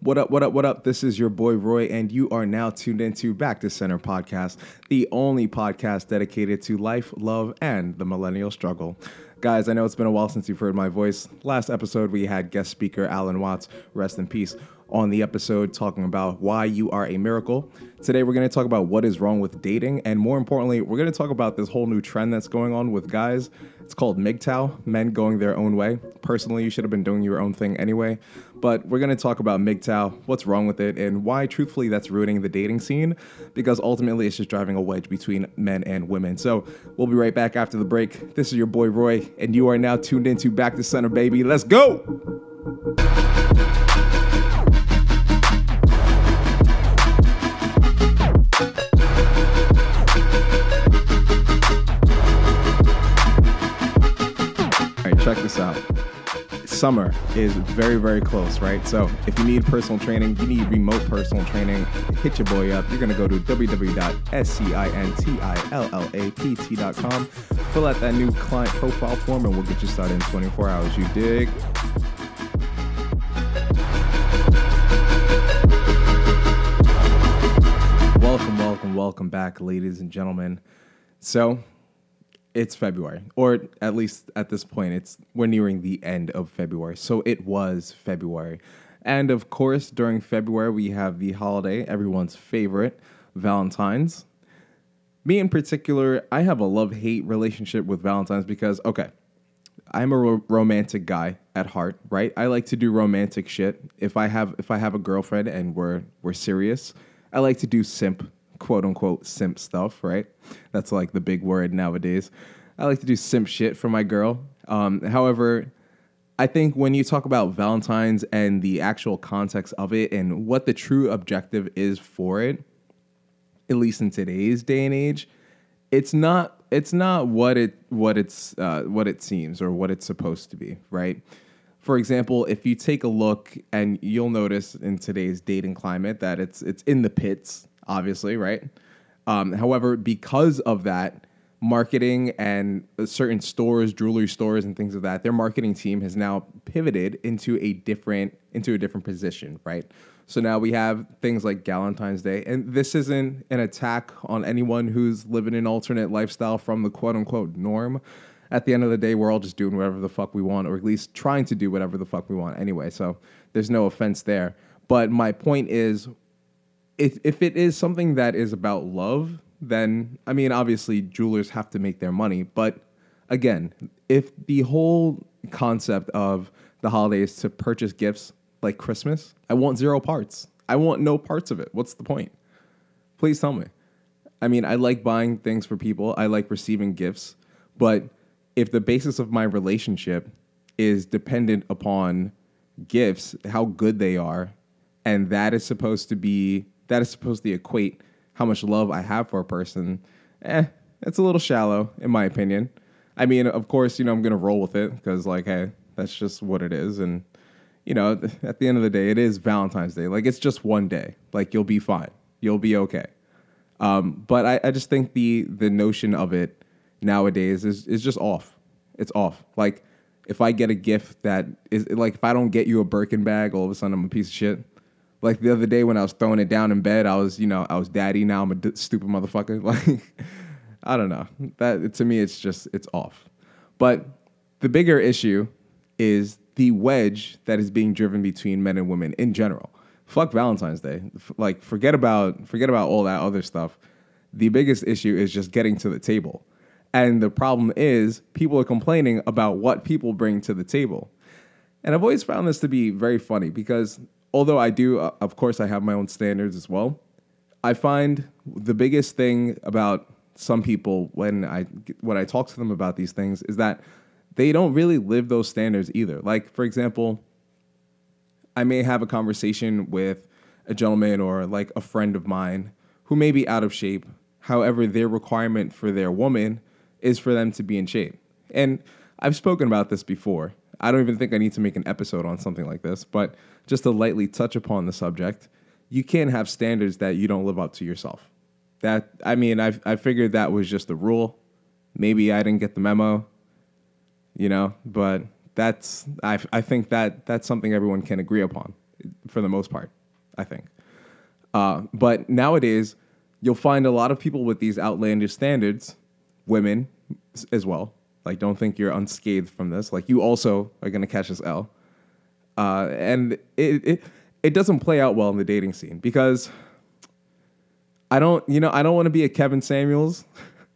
What up, what up, what up? This is your boy Roy, and you are now tuned into Back to Center Podcast, the only podcast dedicated to life, love, and the millennial struggle. Guys, I know it's been a while since you've heard my voice. Last episode, we had guest speaker Alan Watts, rest in peace, on the episode talking about why you are a miracle. Today, we're going to talk about what is wrong with dating, and more importantly, we're going to talk about this whole new trend that's going on with guys. It's called MGTOW, men going their own way. Personally, you should have been doing your own thing anyway, but we're going to talk about MGTOW, what's wrong with it, and why, truthfully, that's ruining the dating scene, because ultimately it's just driving a wedge between men and women. So we'll be right back after the break. This is your boy Roy, and you are now tuned into Back to Center, baby. Let's go! All right, check this out. Summer is very, very close, right? So if you need personal training, you need remote personal training, hit your boy up. You're going to go to www.scintillapt.com, fill out that new client profile form, and we'll get you started in 24 hours. You dig? Welcome, welcome, welcome back, ladies and gentlemen. So, it's February, or at least at this point, it's we're nearing the end of February. So it was February, and of course, during February we have the holiday, everyone's favorite, Valentine's. Me in particular, I have a love hate relationship with Valentine's because okay, I'm a ro- romantic guy at heart, right? I like to do romantic shit. If I have if I have a girlfriend and we're we're serious, I like to do simp quote unquote simp stuff, right? That's like the big word nowadays. I like to do simp shit for my girl. Um, however, I think when you talk about Valentine's and the actual context of it and what the true objective is for it, at least in today's day and age, it's not it's not what it what it's uh, what it seems or what it's supposed to be, right? For example, if you take a look and you'll notice in today's dating climate that it's it's in the pits, obviously, right? Um, however, because of that, marketing and certain stores, jewelry stores, and things of that, their marketing team has now pivoted into a different into a different position, right? So now we have things like Valentine's Day, and this isn't an attack on anyone who's living an alternate lifestyle from the quote unquote norm. At the end of the day, we're all just doing whatever the fuck we want, or at least trying to do whatever the fuck we want anyway. So there's no offense there. But my point is, if if it is something that is about love, then I mean, obviously, jewelers have to make their money. But again, if the whole concept of the holidays to purchase gifts like Christmas, I want zero parts. I want no parts of it. What's the point? Please tell me. I mean, I like buying things for people. I like receiving gifts, but if the basis of my relationship is dependent upon gifts, how good they are, and that is supposed to be that is supposed to equate how much love I have for a person, eh, it's a little shallow in my opinion. I mean, of course, you know, I'm gonna roll with it because, like, hey, that's just what it is, and you know, at the end of the day, it is Valentine's Day. Like, it's just one day. Like, you'll be fine. You'll be okay. Um, but I, I just think the the notion of it nowadays is is just off. It's off. Like, if I get a gift that is like, if I don't get you a Birkin bag, all of a sudden I'm a piece of shit. Like the other day when I was throwing it down in bed, I was, you know, I was daddy. Now I'm a d- stupid motherfucker. Like, I don't know. That to me, it's just it's off. But the bigger issue is the wedge that is being driven between men and women in general. Fuck Valentine's Day. F- Like, forget about forget about all that other stuff. The biggest issue is just getting to the table. And the problem is people are complaining about what people bring to the table. And I've always found this to be very funny because although I do, uh, of course, I have my own standards as well. I find the biggest thing about some people when I when I talk to them about these things is that they don't really live those standards either. Like for example, I may have a conversation with a gentleman or like a friend of mine who may be out of shape. However, their requirement for their woman is for them to be in shape. And I've spoken about this before. I don't even think I need to make an episode on something like this, but just to lightly touch upon the subject, you can't have standards that you don't live up to yourself. That I mean, I I figured that was just the rule. Maybe I didn't get the memo, you know, but that's I I think that that's something everyone can agree upon. for the most part, I think. Uh, but nowadays, you'll find a lot of people with these outlandish standards, women as well. Like, don't think you're unscathed from this. Like, you also are to catch this L. Uh, and it, it it doesn't play out well in the dating scene because I don't, you know, I don't want to be a Kevin Samuels.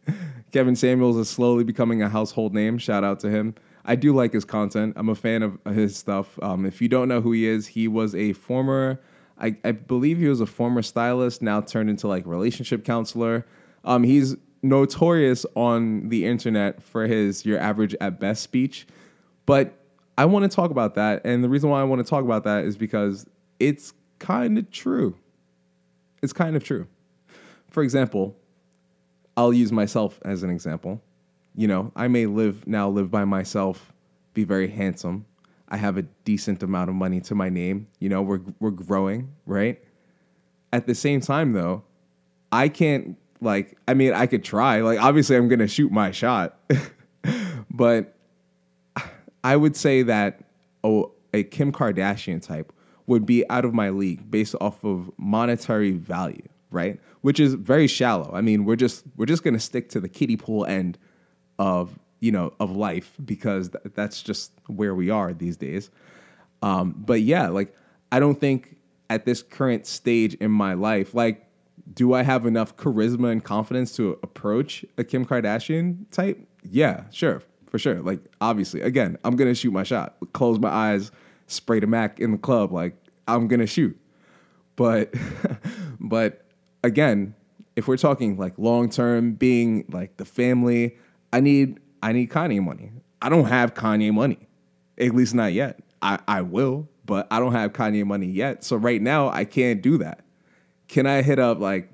Kevin Samuels is slowly becoming a household name. Shout out to him. I do like his content. I'm a fan of his stuff. Um, if you don't know who he is, he was a former, I, I, believe he was a former stylist, now turned into like relationship counselor. Um, he's notorious on the internet for his your average at best speech. But I want to talk about that. And the reason why I want to talk about that is because it's kind of true. It's kind of true. For example, I'll use myself as an example. You know, I may live now live by myself, be very handsome. I have a decent amount of money to my name. You know, we're we're growing, right? At the same time though, I can't like I mean, I could try. Like obviously I'm going to shoot my shot. but I would say that a Kim Kardashian type would be out of my league based off of monetary value, right? Which is very shallow. I mean, we're just we're just going to stick to the kiddie pool end of, you know, of life because th- that's just where we are these days. Um, but yeah, like I don't think at this current stage in my life, like do I have enough charisma and confidence to approach a Kim Kardashian type? Yeah, sure, for sure. Like obviously, again, I'm gonna shoot my shot. Close my eyes, spray the Mac in the club. Like I'm gonna shoot. But but again, if we're talking like long term, being like the family, I need I need Kanye money. I don't have Kanye money, at least not yet. I, I will, but I don't have Kanye money yet. So right now I can't do that. Can I hit up like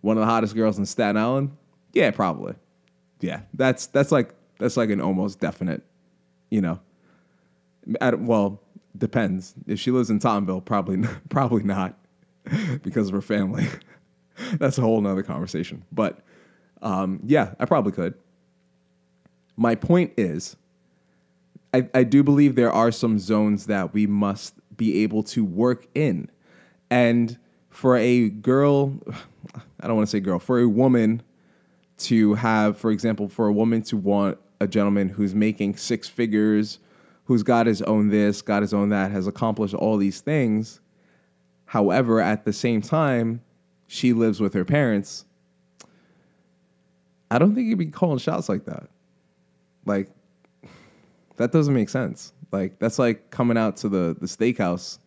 one of the hottest girls in Staten Island? Yeah, probably. Yeah, that's that's like that's like an almost definite, you know. Well, depends. If she lives in Tottenville, probably probably not, because of her family. that's a whole nother conversation. But um, yeah, I probably could. My point is, I, I do believe there are some zones that we must be able to work in, and for a girl, I don't want to say girl, for a woman to have, for example, for a woman to want a gentleman who's making six figures, who's got his own this, got his own that, has accomplished all these things. However, at the same time, she lives with her parents. I don't think you'd be calling shots like that. Like, that doesn't make sense. Like, that's like coming out to the, the steakhouse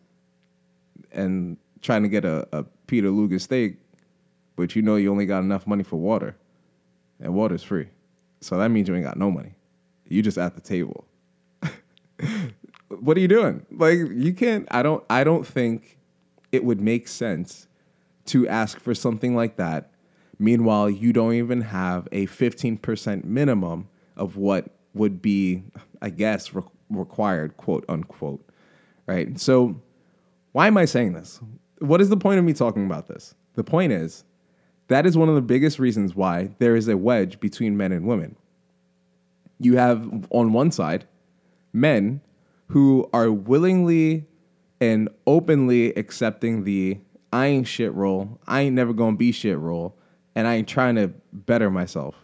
and trying to get a, a Peter Luger steak, but you know you only got enough money for water, and water's free. So that means you ain't got no money. You just at the table. what are you doing? Like you can't. I don't. I don't think it would make sense to ask for something like that. Meanwhile, you don't even have a 15% minimum of what would be, I guess, re- required, quote unquote. Right. So, why am I saying this? What is the point of me talking about this? The point is that is one of the biggest reasons why there is a wedge between men and women. You have on one side men who are willingly and openly accepting the I ain't shit role, I ain't never gonna be shit role, and I ain't trying to better myself.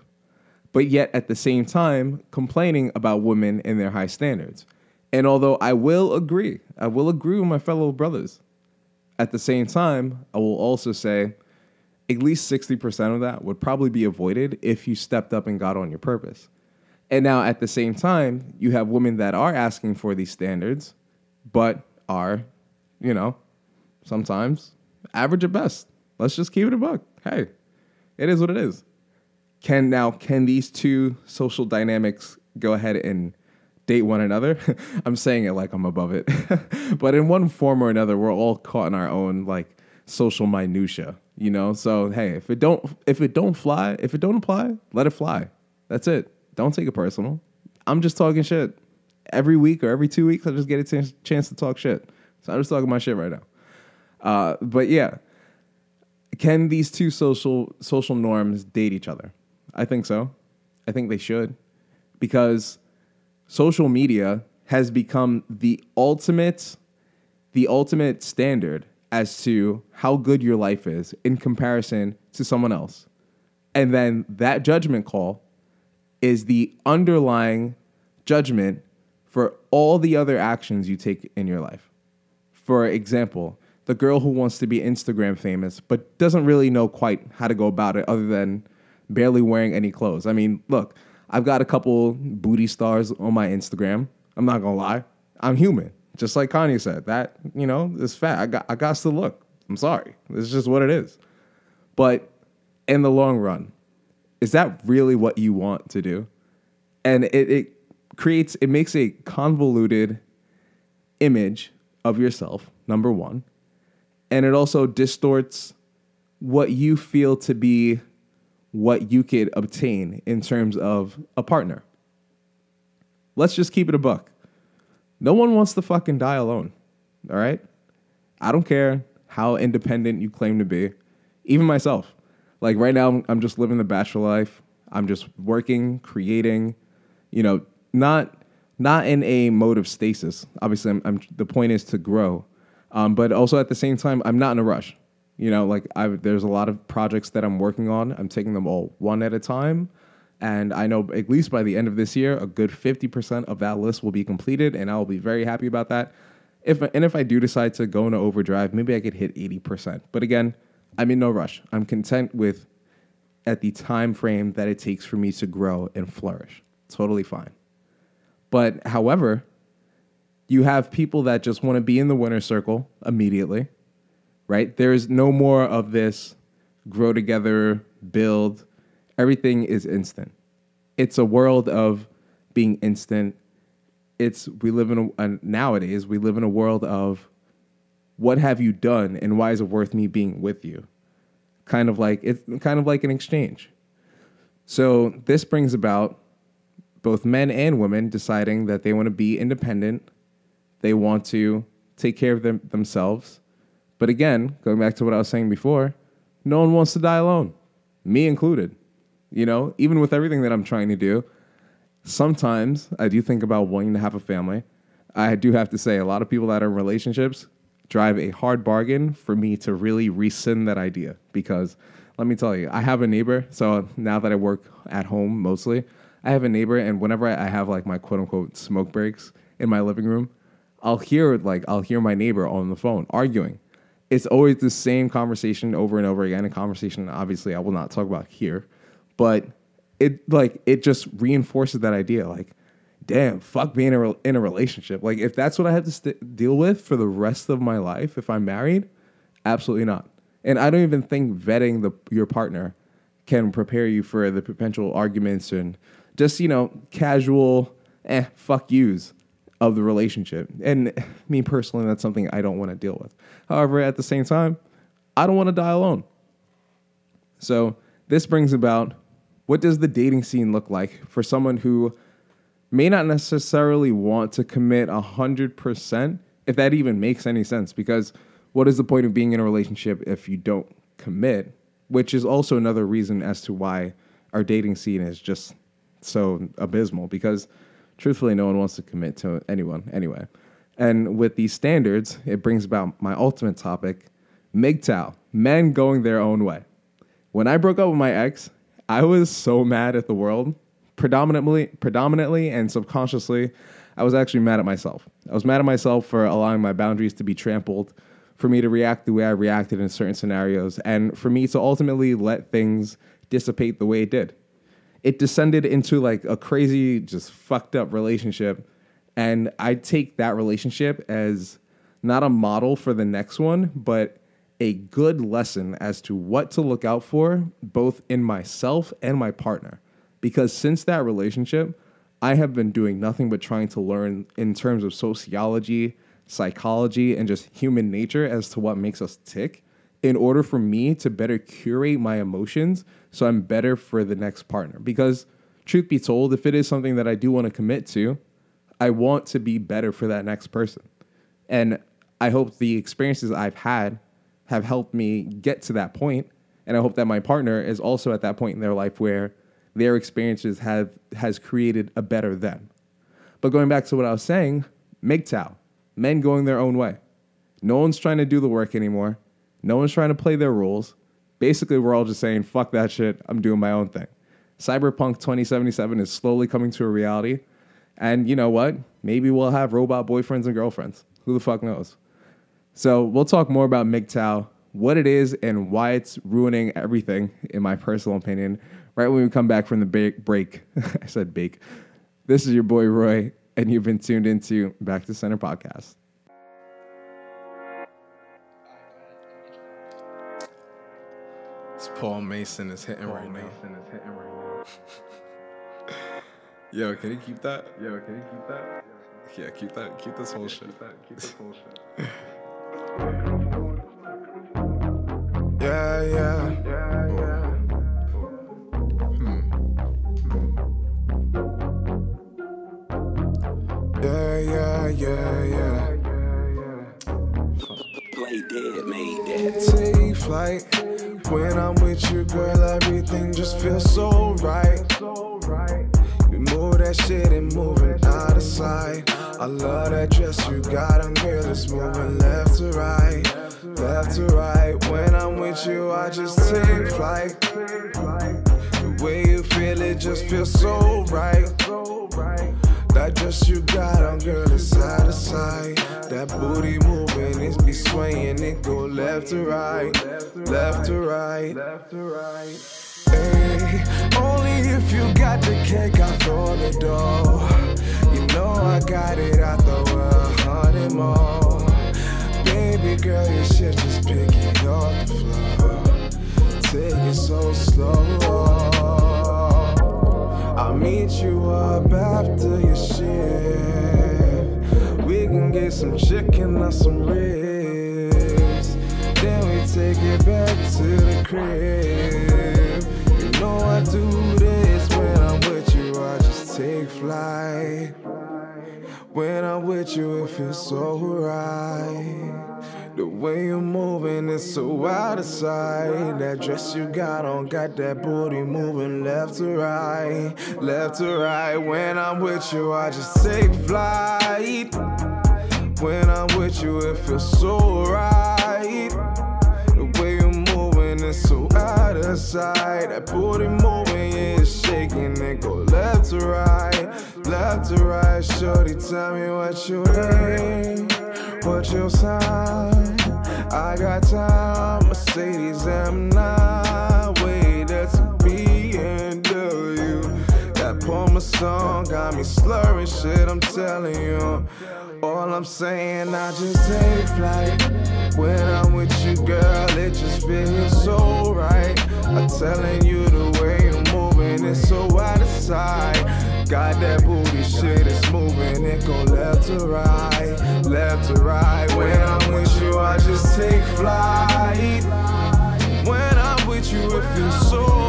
But yet at the same time, complaining about women and their high standards. And although I will agree, I will agree with my fellow brothers at the same time, I will also say at least 60% of that would probably be avoided if you stepped up and got on your purpose. And now at the same time, you have women that are asking for these standards, but are, you know, sometimes average at best. Let's just keep it a buck. Hey, it is what it is. Can now can these two social dynamics go ahead and date one another. I'm saying it like I'm above it. but in one form or another, we're all caught in our own like social minutia, you know? So hey, if it don't if it don't fly, if it don't apply, let it fly. That's it. Don't take it personal. I'm just talking shit. Every week or every two weeks, I just get a t- chance to talk shit. So I'm just talking my shit right now. Uh, but yeah, can these two social social norms date each other? I think so. I think they should, because social media has become the ultimate the ultimate standard as to how good your life is in comparison to someone else. And then that judgment call is the underlying judgment for all the other actions you take in your life. For example, the girl who wants to be Instagram famous but doesn't really know quite how to go about it other than barely wearing any clothes. I mean, look, I've got a couple booty stars on my Instagram. I'm not gonna lie. I'm human. Just like Kanye said, that, you know, is fat. I got I got to look. I'm sorry. It's just what it is. But in the long run, is that really what you want to do? And it, it creates it makes a convoluted image of yourself, number one. And it also distorts what you feel to be what you could obtain in terms of a partner. Let's just keep it a buck. No one wants to fucking die alone. All right? I don't care how independent you claim to be. Even myself. Like right now, I'm just living the bachelor life. I'm just working, creating, you know, not not in a mode of stasis. Obviously, I'm, I'm the point is to grow, um, but also at the same time, I'm not in a rush. You know, like I there's a lot of projects that I'm working on. I'm taking them all one at a time. And I know at least by the end of this year, a good 50% of that list will be completed, and I'll be very happy about that. If and if I do decide to go into overdrive, maybe I could hit 80%. But again, I'm in no rush. I'm content with at the time frame that it takes for me to grow and flourish. Totally fine. But however, you have people that just want to be in the winner circle immediately, right? There is no more of this grow together, build. Everything is instant. It's a world of being instant. It's we live in a, nowadays we live in a world of what have you done and why is it worth me being with you? Kind of like it's kind of like an exchange. So this brings about both men and women deciding that they want to be independent, they want to take care of them, themselves. But again, going back to what I was saying before, no one wants to die alone, me included. You know, even with everything that I'm trying to do, sometimes I do think about wanting to have a family. I do have to say, a lot of people that are in relationships drive a hard bargain for me to really rescind that idea because let me tell you, I have a neighbor. So now that I work at home mostly, I have a neighbor, and whenever I have like my quote unquote smoke breaks in my living room, I'll hear like I'll hear my neighbor on the phone arguing. It's always the same conversation over and over again. A conversation obviously I will not talk about here, but it like it just reinforces that idea. Like, damn, fuck being in a, in a relationship. Like, if that's what I have to st- deal with for the rest of my life, if I'm married, absolutely not. And I don't even think vetting the your partner can prepare you for the potential arguments and just you know casual eh fuck yous of the relationship. And me personally, that's something I don't want to deal with. However, at the same time, I don't want to die alone. So this brings about what does the dating scene look like for someone who may not necessarily want to commit 100% if that even makes any sense because what is the point of being in a relationship if you don't commit which is also another reason as to why our dating scene is just so abysmal because truthfully, no one wants to commit to anyone anyway. And with these standards, it brings about my ultimate topic MGTOW, men going their own way. When I broke up with my ex, I was so mad at the world. Predominantly, predominantly and subconsciously, I was actually mad at myself. I was mad at myself for allowing my boundaries to be trampled, for me to react the way I reacted in certain scenarios, and for me to ultimately let things dissipate the way it did it descended into like a crazy, just fucked up relationship. And I take that relationship as not a model for the next one, but a good lesson as to what to look out for, both in myself and my partner. Because since that relationship, I have been doing nothing but trying to learn in terms of sociology, psychology, and just human nature as to what makes us tick in order for me to better curate my emotions so I'm better for the next partner. Because, truth be told, if it is something that I do want to commit to, I want to be better for that next person. And I hope the experiences I've had have helped me get to that point. and I hope that my partner is also at that point in their life where their experiences have has created a better them. But going back to what I was saying, MGTOW, men going their own way. No one's trying to do the work anymore. No one's trying to play their rules. Basically, we're all just saying, fuck that shit. I'm doing my own thing. Cyberpunk 2077 is slowly coming to a reality. And you know what? Maybe we'll have robot boyfriends and girlfriends. Who the fuck knows? So we'll talk more about MGTOW, what it is, and why it's ruining everything, in my personal opinion, right when we come back from the ba- break. I said bake. This is your boy Roy, and you've been tuned into Back to Center podcast. Paul Mason is hitting Paul right now. Mason is hitting right now. Yo, can you keep that? Yo, can you keep that? Yeah, keep that. Keep this whole shit. Keep that. Keep this whole shit. Yeah, yeah. Yeah, yeah. Yeah, yeah, yeah, yeah. Play dead, made that. Take flight. When I'm with you, girl, everything just feels so right. You move that shit and moving out of sight. I love that dress you got on, girl. It's moving left to right, left to right. When I'm with you, I just take flight. The way you feel it just feels so right. That dress you got on, girl, is side to side. That booty moving, it be swaying, it go left to right, left to right. left to Hey, only if you got the cake, I throw the dough. You know I got it, I throw a hundred more. Baby girl, your shit just pick it off the floor. Take it so slow. I'll meet you up after your shift. We can get some chicken or some ribs. Then we take it back to the crib. You know I do this when I'm with you, I just take flight. When I'm with you, it feels so right. The way you're moving is so out of sight. That dress you got on got that booty moving left to right, left to right. When I'm with you, I just take flight. When I'm with you, it feels so right. The way you're moving is so out of sight. That booty moving, yeah, shaking. It go left to right, left to right. Shorty, tell me what you need, what your sign. I got time, Mercedes M9, way that's a BMW. That Palmer song got me slurring shit, I'm telling you. All I'm saying, I just take flight. When I'm with you, girl, it just feels so right. I'm telling you the way you're moving, it's so out of sight. Got that booty shit, it's moving, it go left to right, left to right. When I'm with you, I just take flight. When I'm with you, it feels so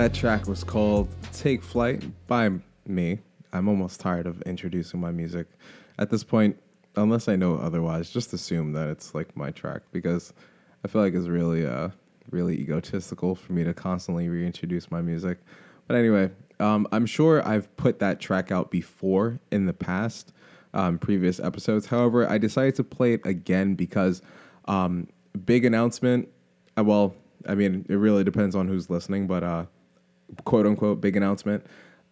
That track was called Take Flight by me. I'm almost tired of introducing my music. At this point, unless I know otherwise, just assume that it's like my track because I feel like it's really uh really egotistical for me to constantly reintroduce my music. But anyway, um, I'm sure I've put that track out before in the past, um, previous episodes. However, I decided to play it again because um, big announcement. Uh, well, I mean, it really depends on who's listening, but uh, quote unquote big announcement.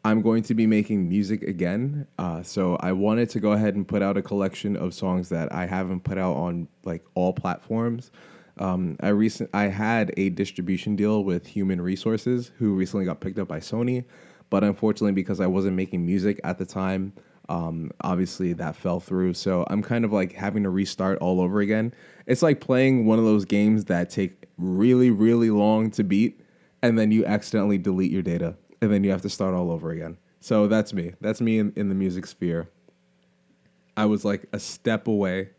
I'm going to be making music again. Uh, so I wanted to go ahead and put out a collection of songs that I haven't put out on like all platforms. Um, I recent I had a distribution deal with Human Re Sources, who recently got picked up by Sony, but unfortunately, because I wasn't making music at the time, um, obviously that fell through. So I'm kind of like having to restart all over again. It's like playing one of those games that take really, really long to beat, and then you accidentally delete your data, and then you have to start all over again. So that's me. That's me in, in the music sphere. I was like a step away,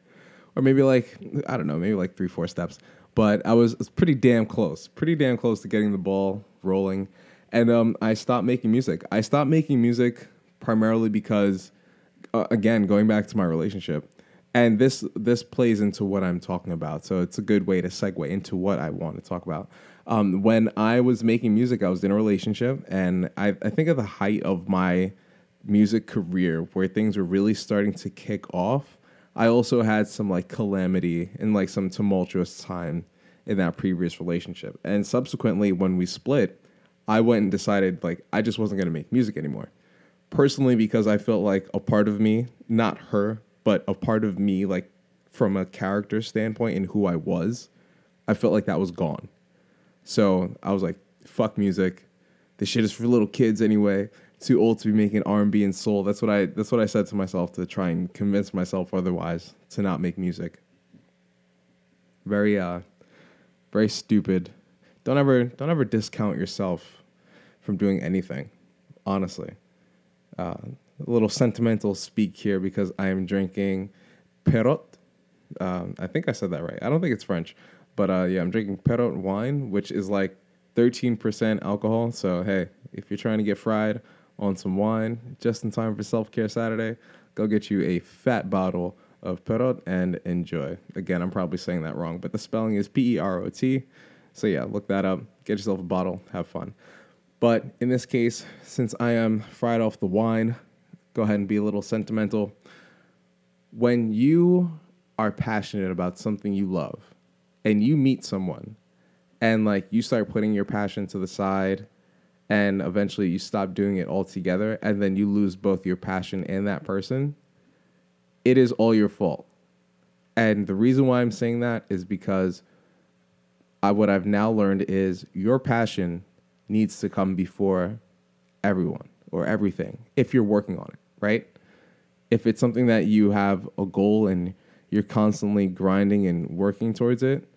or maybe like I don't know, maybe like three, four steps. But I was, was pretty damn close, pretty damn close to getting the ball rolling, and um, I stopped making music. I stopped making music primarily because, uh, again, going back to my relationship, and this this plays into what I'm talking about. So it's a good way to segue into what I want to talk about. Um, when I was making music, I was in a relationship, and I, I think at the height of my music career, where things were really starting to kick off, I also had some like calamity and like some tumultuous time in that previous relationship. And subsequently, when we split, I went and decided like I just wasn't gonna make music anymore. Personally, because I felt like a part of me, not her, but a part of me, like from a character standpoint and who I was, I felt like that was gone. So I was like, fuck music. This shit is for little kids anyway. Too old to be making R and B and soul. That's what I that's what I said to myself to try and convince myself otherwise to not make music. Very uh very stupid. Don't ever don't ever discount yourself from doing anything. Honestly. Uh, a little sentimental speak here because I am drinking Perot. Um, I think I said that right. I don't think it's French, but uh, yeah, I'm drinking Perot wine, which is like 13% alcohol. So hey, if you're trying to get fried on some wine just in time for self care Saturday, go get you a fat bottle of Perot and enjoy. Again, I'm probably saying that wrong, but the spelling is P E R O T. So yeah, look that up. Get yourself a bottle. Have fun. But in this case, since I am fried off the wine, go ahead and be a little sentimental. When you are passionate about something you love and you meet someone and like you start putting your passion to the side and eventually you stop doing it altogether and then you lose both your passion and that person, it is all your fault. And the reason why I'm saying that is because I, what I've now learned is your passion needs to come before everyone or everything if you're working on it, right? If it's something that you have a goal and you're constantly grinding and working towards it,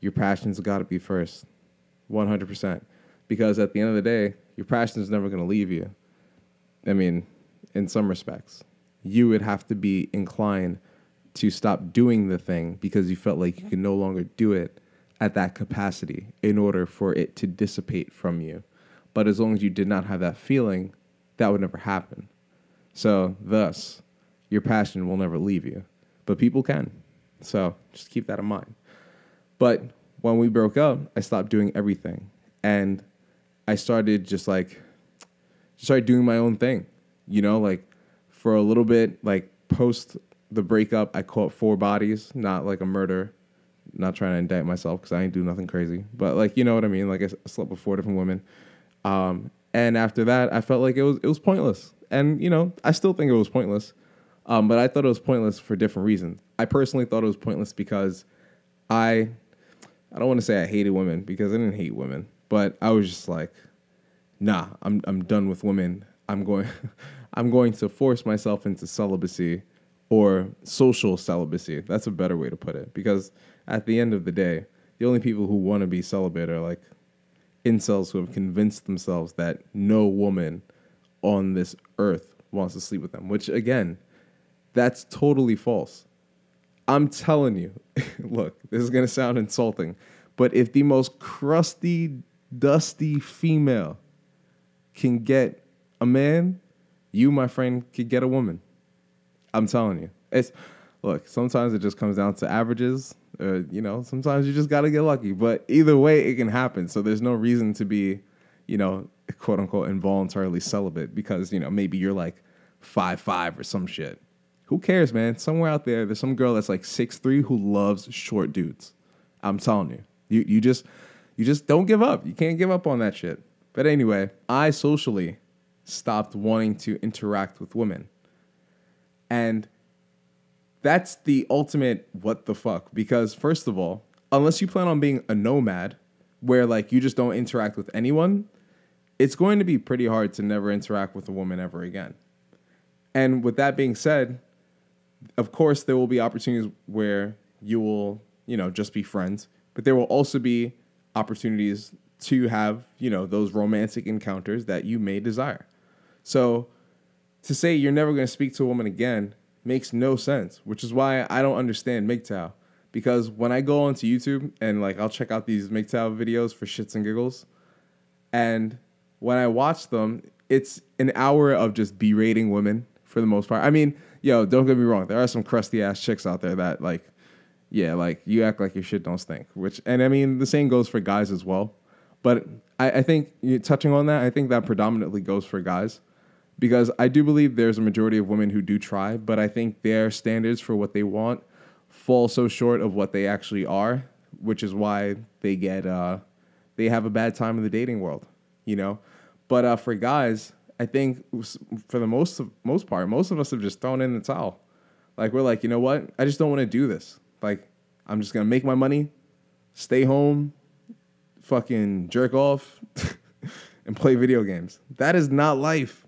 your passion's got to be first, 100%. Because at the end of the day, your passion is never going to leave you. I mean, in some respects, you would have to be inclined to stop doing the thing because you felt like you could no longer do it at that capacity in order for it to dissipate from you. But as long as you did not have that feeling, that would never happen. So, thus, your passion will never leave you, but people can. So, just keep that in mind. But when we broke up, I stopped doing everything and I started just like, started doing my own thing, you know, like for a little bit, like post the breakup, I caught four bodies, not like a murder. Not trying to indict myself because I ain't do nothing crazy, but like you know what I mean. Like I slept with four different women, um, and after that, I felt like it was it was pointless. And you know, I still think it was pointless, um, but I thought it was pointless for different reasons. I personally thought it was pointless because I I don't want to say I hated women because I didn't hate women, but I was just like, nah, I'm I'm done with women. I'm going I'm going to force myself into celibacy or social celibacy. That's a better way to put it because at the end of the day, the only people who want to be celibate are like incels who have convinced themselves that no woman on this earth wants to sleep with them, which again, that's totally false. I'm telling you, look, this is going to sound insulting, but if the most crusty, dusty female can get a man, you, my friend, could get a woman. I'm telling you. It's look, sometimes it just comes down to averages. Uh, you know, sometimes you just got to get lucky, but either way it can happen. So there's no reason to be, you know, quote unquote involuntarily celibate because, you know, maybe you're like five five or some shit. Who cares, man? Somewhere out there, there's some girl that's like six three who loves short dudes. I'm telling you. You you just you just don't give up. You can't give up on that shit. But anyway, I socially stopped wanting to interact with women. And that's the ultimate what the fuck because first of all, unless you plan on being a nomad where like you just don't interact with anyone, it's going to be pretty hard to never interact with a woman ever again. And with that being said, of course there will be opportunities where you will, you know, just be friends, but there will also be opportunities to have, you know, those romantic encounters that you may desire. So to say you're never going to speak to a woman again makes no sense, which is why I don't understand MGTOW. Because when I go onto YouTube and like I'll check out these MGTOW videos for shits and giggles, and when I watch them, it's an hour of just berating women for the most part. I mean, yo, don't get me wrong. There are some crusty ass chicks out there that like, yeah, like you act like your shit don't stink. Which, and I mean, the same goes for guys as well. But I, I think touching on that, I think that predominantly goes for guys because I do believe there's a majority of women who do try, but I think their standards for what they want fall so short of what they actually are, which is why they get uh, they have a bad time in the dating world, you know. But uh, for guys, I think for the most of, most part, most of us have just thrown in the towel. Like we're like, you know what? I just don't want to do this. Like I'm just gonna make my money, stay home, fucking jerk off, and play video games. That is not life.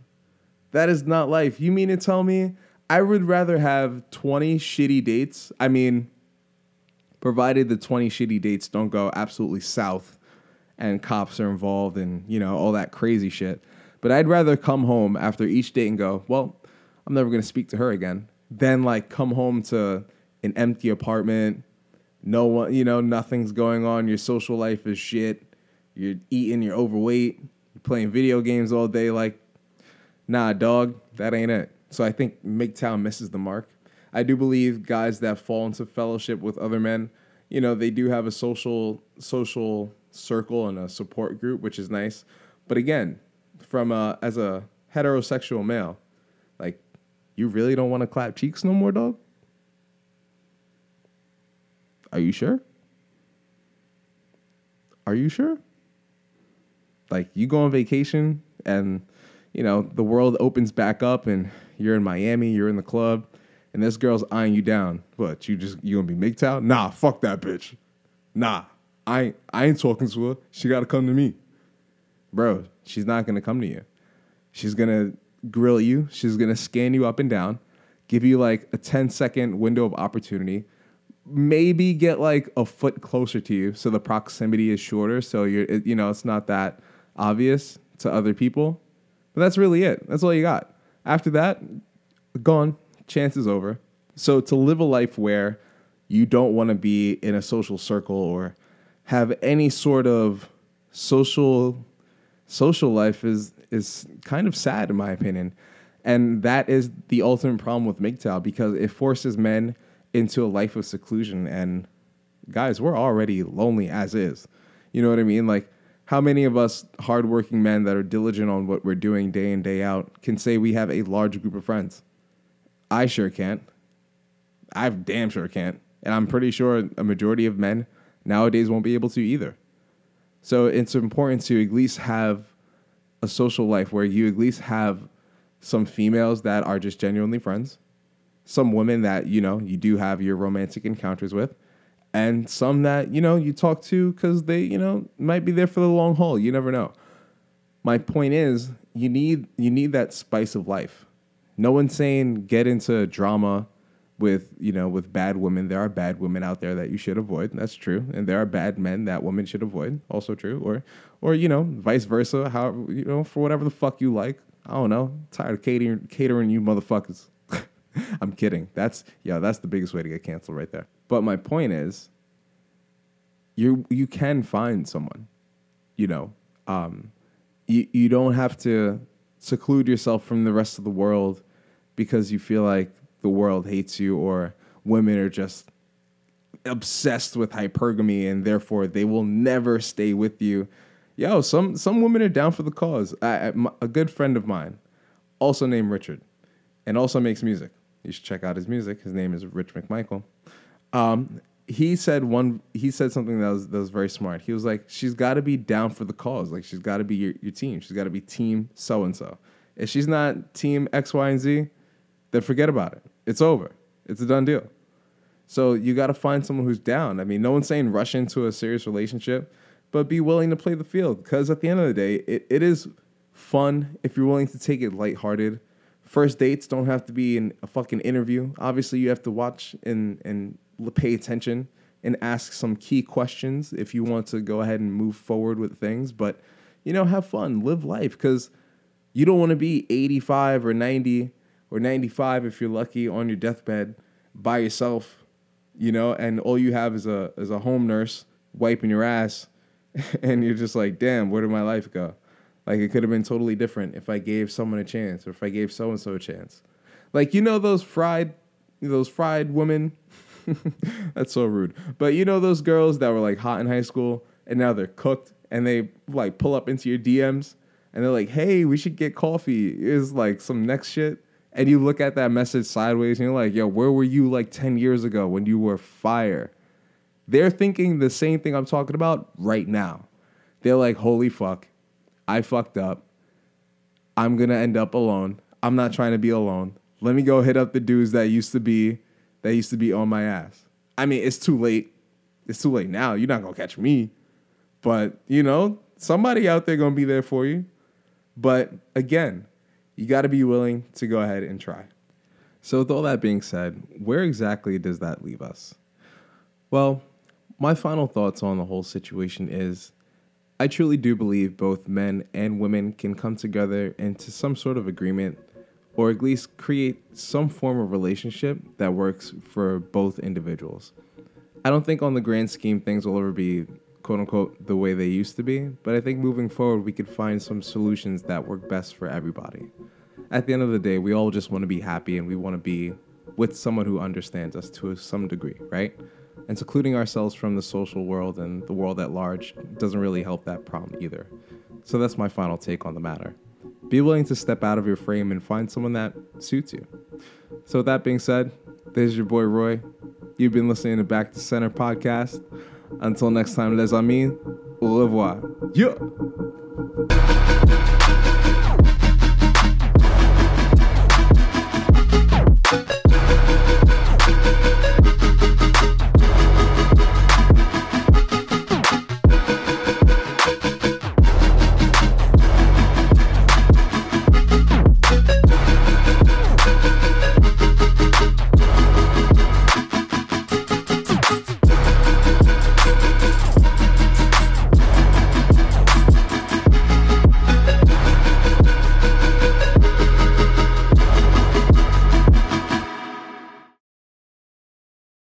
That is not life. You mean to tell me I would rather have 20 shitty dates? I mean, provided the 20 shitty dates don't go absolutely south and cops are involved and, you know, all that crazy shit. But I'd rather come home after each date and go, well, I'm never going to speak to her again than like come home to an empty apartment. No one, you know, nothing's going on. Your social life is shit. You're eating, you're overweight, you're playing video games all day. Like, nah, dog, that ain't it. So I think MGTOW misses the mark. I do believe guys that fall into fellowship with other men, you know, they do have a social social circle and a support group, which is nice. But again, from a, as a heterosexual male, like, you really don't want to clap cheeks no more, dog. Are you sure? Are you sure? Like you go on vacation and you know the world opens back up and you're in Miami, you're in the club, and this girl's eyeing you down. What you just you gonna be MGTOW? Nah, fuck that bitch. Nah, I ain't, I ain't talking to her. She gotta come to me, bro. She's not gonna come to you. She's gonna grill you. She's gonna scan you up and down, give you like a 10 second window of opportunity, maybe get like a foot closer to you so the proximity is shorter so you're it, you know it's not that obvious to other people but that's really it that's all you got after that gone chance is over so to live a life where you don't want to be in a social circle or have any sort of social social life is is kind of sad in my opinion. And that is the ultimate problem with MGTOW because it forces men into a life of seclusion. And guys we're already lonely as is. You know what i mean? Like how many of us hardworking men that are diligent on what we're doing day in day out can say we have a large group of friends? I sure can't. I damn sure can't. And i'm pretty sure a majority of men nowadays won't be able to either so it's important to at least have a social life where you at least have some females that are just genuinely friends, some women that you know you do have your romantic encounters with, and some that you know you talk to because they you know might be there for the long haul. You never know. My point is, you need you need that spice of life. No one's saying get into drama with you know with bad women. There are bad women out there that you should avoid. That's true, and there are bad men that women should avoid. Also true, or or you know vice versa. How you know for whatever the fuck you like. I don't know. Tired of catering catering you motherfuckers. I'm kidding. That's yeah. That's the biggest way to get canceled right there. But my point is, you you can find someone. You know, um, you you don't have to seclude yourself from the rest of the world because you feel like the world hates you or women are just obsessed with hypergamy and therefore they will never stay with you. Yo, some some women are down for the cause. I, I- my- a good friend of mine, also named Richard, and also makes music. You should check out his music. His name is Rich McMichael. Um, he said one. He said something that was that was very smart. He was like, "She's got to be down for the cause. Like she's got to be your, your team. She's got to be team so and so. If she's not team X, Y, and Z, then forget about it. It's over. It's a done deal. So you got to find someone who's down. I mean, no one's saying rush into a serious relationship, but be willing to play the field. Because at the end of the day, it, it is fun if you're willing to take it lighthearted. First dates don't have to be in a fucking interview. Obviously, you have to watch and and pay attention and ask some key questions if you want to go ahead and move forward with things. But you know, have fun, live life, because you don't want to be 85 or 90 or 95 if you're lucky on your deathbed by yourself, you know, and all you have is a is a home nurse wiping your ass and you're just like, "Damn, where did my life go?" Like it could have been totally different if I gave someone a chance or if I gave so and so a chance. Like you know those fried those fried women That's so rude. But you know those girls that were like hot in high school and now they're cooked and they like pull up into your DMs and they're like, "Hey, we should get coffee." Is like some next shit. And you look at that message sideways and you're like, "Yo, where were you like 10 years ago when you were fire?" They're thinking the same thing I'm talking about right now. They're like, "Holy fuck. I fucked up. I'm to end up alone. I'm not trying to be alone. Let me go hit up the dudes that used to be that used to be on my ass. I mean, it's too late. It's too late now. You're not gonna catch me. But you know, somebody out there gonna be there for you. But again, you got to be willing to go ahead and try. So, with all that being said, where exactly does that leave us? Well, my final thoughts on the whole situation is I truly do believe both men and women can come together into some sort of agreement or at least create some form of relationship that works for both individuals. I don't think on the grand scheme things will ever be quote unquote the way they used to be, but I think moving forward we could find some solutions that work best for everybody. At the end of the day, we all just want to be happy and we want to be with someone who understands us to some degree, right? And secluding ourselves from the social world and the world at large doesn't really help that problem either. So that's my final take on the matter be willing to step out of your frame and find someone that suits you. So, with that being said, there's your boy Roy. You've been listening to Back to Center podcast. Until next time, les amis, au revoir. Yeah!